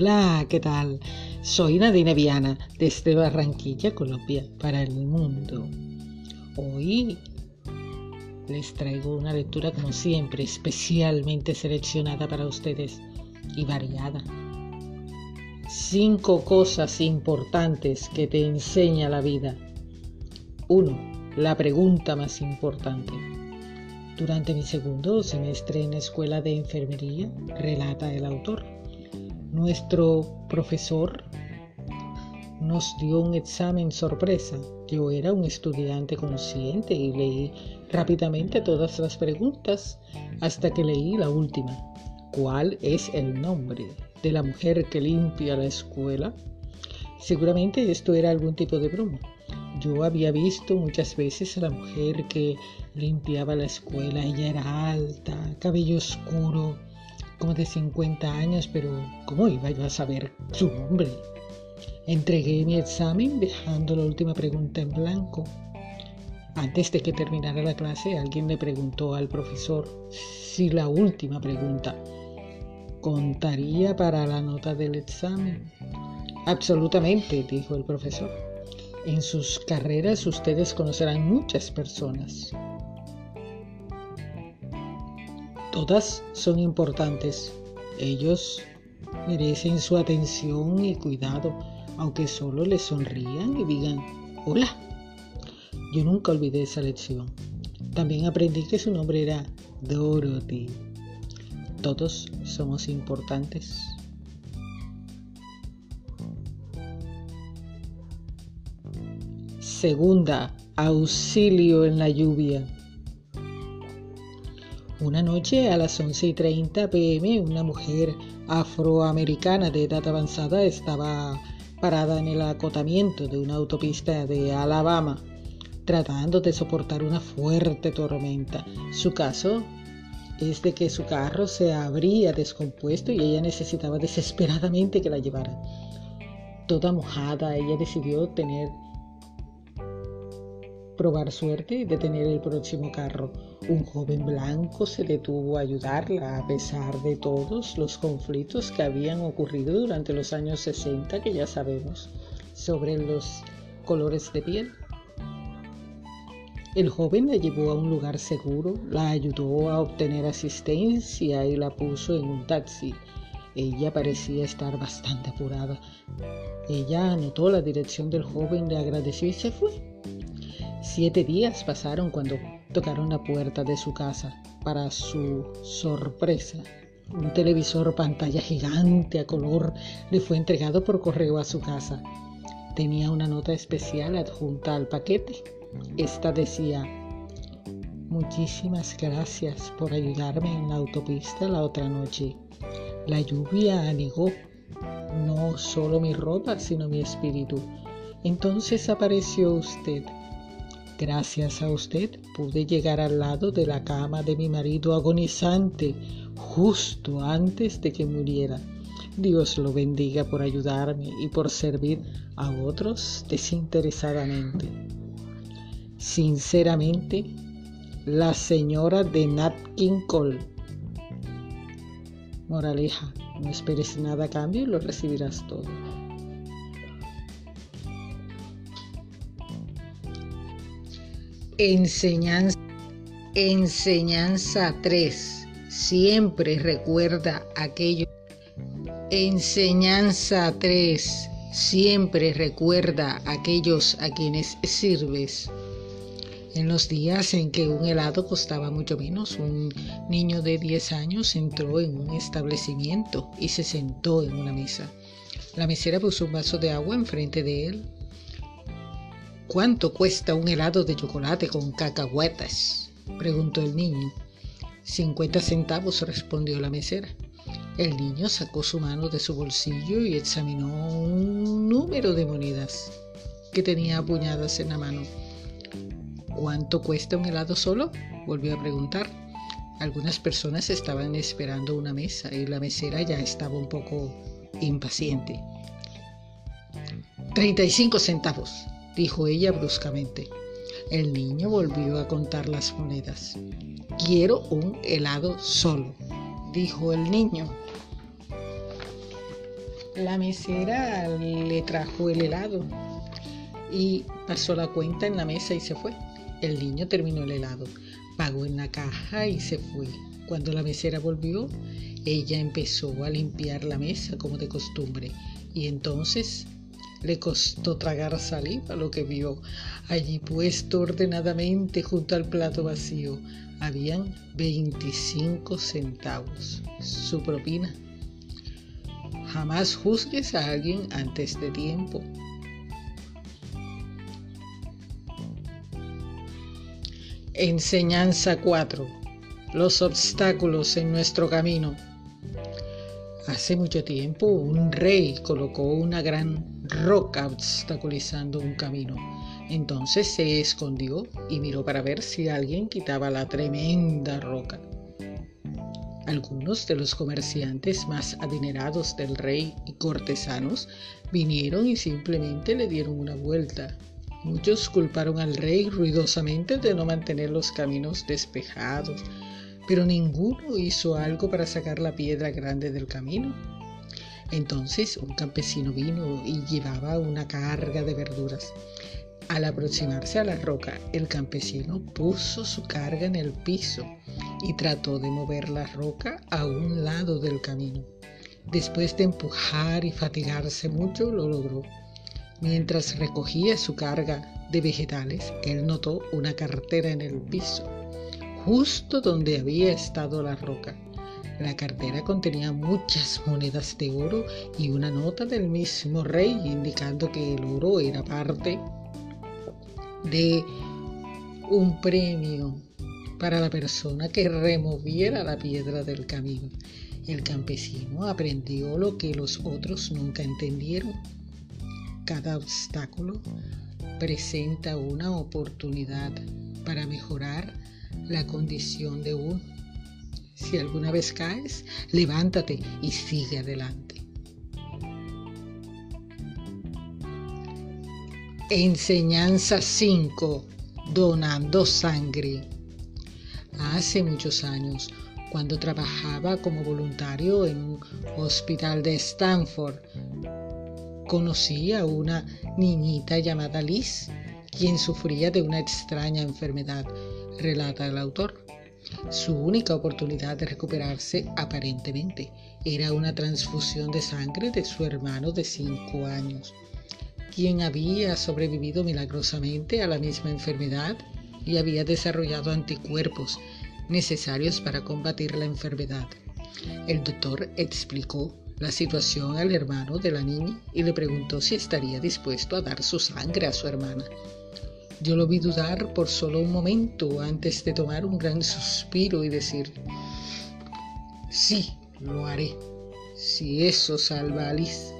Hola, ¿qué tal? Soy Nadine Viana desde Barranquilla, Colombia, para el mundo. Hoy les traigo una lectura como siempre, especialmente seleccionada para ustedes y variada. Cinco cosas importantes que te enseña la vida. 1. La pregunta más importante. Durante mi segundo semestre en la escuela de enfermería, relata el autor, nuestro profesor nos dio un examen sorpresa. Yo era un estudiante consciente y leí rápidamente todas las preguntas hasta que leí la última. ¿Cuál es el nombre de la mujer que limpia la escuela? Seguramente esto era algún tipo de broma. Yo había visto muchas veces a la mujer que limpiaba la escuela. Ella era alta, cabello oscuro, como de 50 años, pero ¿cómo iba yo a saber su nombre? Entregué mi examen dejando la última pregunta en blanco. Antes de que terminara la clase, alguien le preguntó al profesor si la última pregunta contaría para la nota del examen. Absolutamente, dijo el profesor. En sus carreras ustedes conocerán muchas personas. Todas son importantes. Ellos merecen su atención y cuidado, aunque solo les sonrían y digan hola. Yo nunca olvidé esa lección. También aprendí que su nombre era Dorothy. Todos somos importantes. Segunda, auxilio en la lluvia. Una noche a las 11 y 30 pm, una mujer afroamericana de edad avanzada estaba parada en el acotamiento de una autopista de Alabama, tratando de soportar una fuerte tormenta. Su caso es de que su carro se habría descompuesto y ella necesitaba desesperadamente que la llevaran. Toda mojada, ella decidió tener probar suerte y detener el próximo carro. Un joven blanco se detuvo a ayudarla a pesar de todos los conflictos que habían ocurrido durante los años 60 que ya sabemos sobre los colores de piel. El joven la llevó a un lugar seguro, la ayudó a obtener asistencia y la puso en un taxi. Ella parecía estar bastante apurada. Ella anotó la dirección del joven, le agradeció y se fue. Siete días pasaron cuando tocaron la puerta de su casa. Para su sorpresa, un televisor pantalla gigante a color le fue entregado por correo a su casa. Tenía una nota especial adjunta al paquete. Esta decía, muchísimas gracias por ayudarme en la autopista la otra noche. La lluvia anegó no solo mi ropa, sino mi espíritu. Entonces apareció usted Gracias a usted pude llegar al lado de la cama de mi marido agonizante justo antes de que muriera. Dios lo bendiga por ayudarme y por servir a otros desinteresadamente. Sinceramente, la señora de Nat King Cole. Moraleja, no esperes nada a cambio y lo recibirás todo. Enseñanza, enseñanza 3. Siempre recuerda aquello. Enseñanza 3. Siempre recuerda aquellos a quienes sirves. En los días en que un helado costaba mucho menos, un niño de 10 años entró en un establecimiento y se sentó en una mesa. La mesera puso un vaso de agua enfrente de él ¿Cuánto cuesta un helado de chocolate con cacahuetas? preguntó el niño. Cincuenta centavos, respondió la mesera. El niño sacó su mano de su bolsillo y examinó un número de monedas que tenía apuñadas en la mano. ¿Cuánto cuesta un helado solo? volvió a preguntar. Algunas personas estaban esperando una mesa y la mesera ya estaba un poco impaciente. Treinta y cinco centavos, dijo ella bruscamente. El niño volvió a contar las monedas. Quiero un helado solo, dijo el niño. La mesera le trajo el helado y pasó la cuenta en la mesa y se fue. El niño terminó el helado, pagó en la caja y se fue. Cuando la mesera volvió, ella empezó a limpiar la mesa como de costumbre y entonces le costó tragar saliva lo que vio. Allí puesto ordenadamente junto al plato vacío habían 25 centavos. Su propina. Jamás juzgues a alguien antes de tiempo. Enseñanza 4. Los obstáculos en nuestro camino. Hace mucho tiempo un rey colocó una gran roca obstaculizando un camino. Entonces se escondió y miró para ver si alguien quitaba la tremenda roca. Algunos de los comerciantes más adinerados del rey y cortesanos vinieron y simplemente le dieron una vuelta. Muchos culparon al rey ruidosamente de no mantener los caminos despejados, pero ninguno hizo algo para sacar la piedra grande del camino. Entonces un campesino vino y llevaba una carga de verduras. Al aproximarse a la roca, el campesino puso su carga en el piso y trató de mover la roca a un lado del camino. Después de empujar y fatigarse mucho, lo logró. Mientras recogía su carga de vegetales, él notó una cartera en el piso, justo donde había estado la roca. La cartera contenía muchas monedas de oro y una nota del mismo rey indicando que el oro era parte de un premio para la persona que removiera la piedra del camino. El campesino aprendió lo que los otros nunca entendieron cada obstáculo presenta una oportunidad para mejorar la condición de uno. Si alguna vez caes, levántate y sigue adelante. Enseñanza 5. Donando sangre. Hace muchos años, cuando trabajaba como voluntario en un hospital de Stanford, conocí a una niñita llamada Liz, quien sufría de una extraña enfermedad, relata el autor. Su única oportunidad de recuperarse aparentemente era una transfusión de sangre de su hermano de cinco años, quien había sobrevivido milagrosamente a la misma enfermedad y había desarrollado anticuerpos necesarios para combatir la enfermedad. El doctor explicó la situación al hermano de la niña y le preguntó si estaría dispuesto a dar su sangre a su hermana. Yo lo vi dudar por solo un momento antes de tomar un gran suspiro y decir, sí, lo haré, si eso salva a Liz.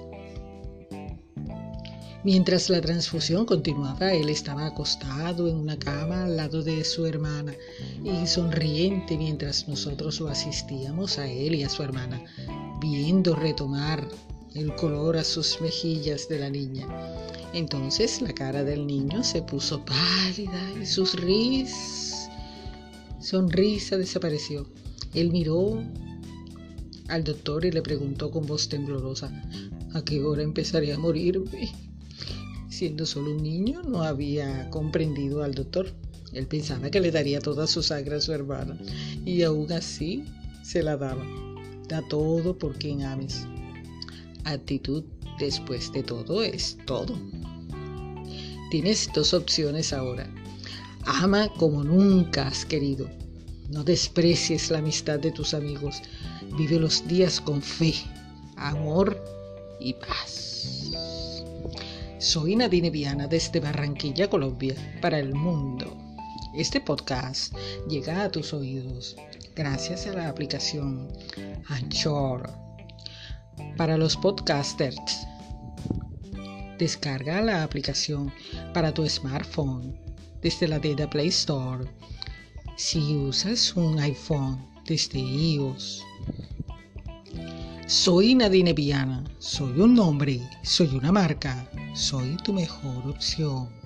Mientras la transfusión continuaba, él estaba acostado en una cama al lado de su hermana y sonriente mientras nosotros lo asistíamos a él y a su hermana viendo retomar el color a sus mejillas de la niña. Entonces la cara del niño se puso pálida y su sonrisa desapareció. Él miró al doctor y le preguntó con voz temblorosa, ¿a qué hora empezaría a morirme? Siendo solo un niño, no había comprendido al doctor. Él pensaba que le daría toda su sangre a su hermana y aún así se la daba. Da todo por quien ames. Actitud después de todo es todo. Tienes dos opciones ahora. Ama como nunca has querido. No desprecies la amistad de tus amigos. Vive los días con fe, amor y paz. Soy Nadine Viana desde Barranquilla, Colombia, para el mundo. Este podcast llega a tus oídos gracias a la aplicación Anchor. Para los podcasters, descarga la aplicación para tu smartphone desde la tienda Play Store. Si usas un iPhone desde iOS. Soy Nadine Viana, soy un nombre, soy una marca, soy tu mejor opción.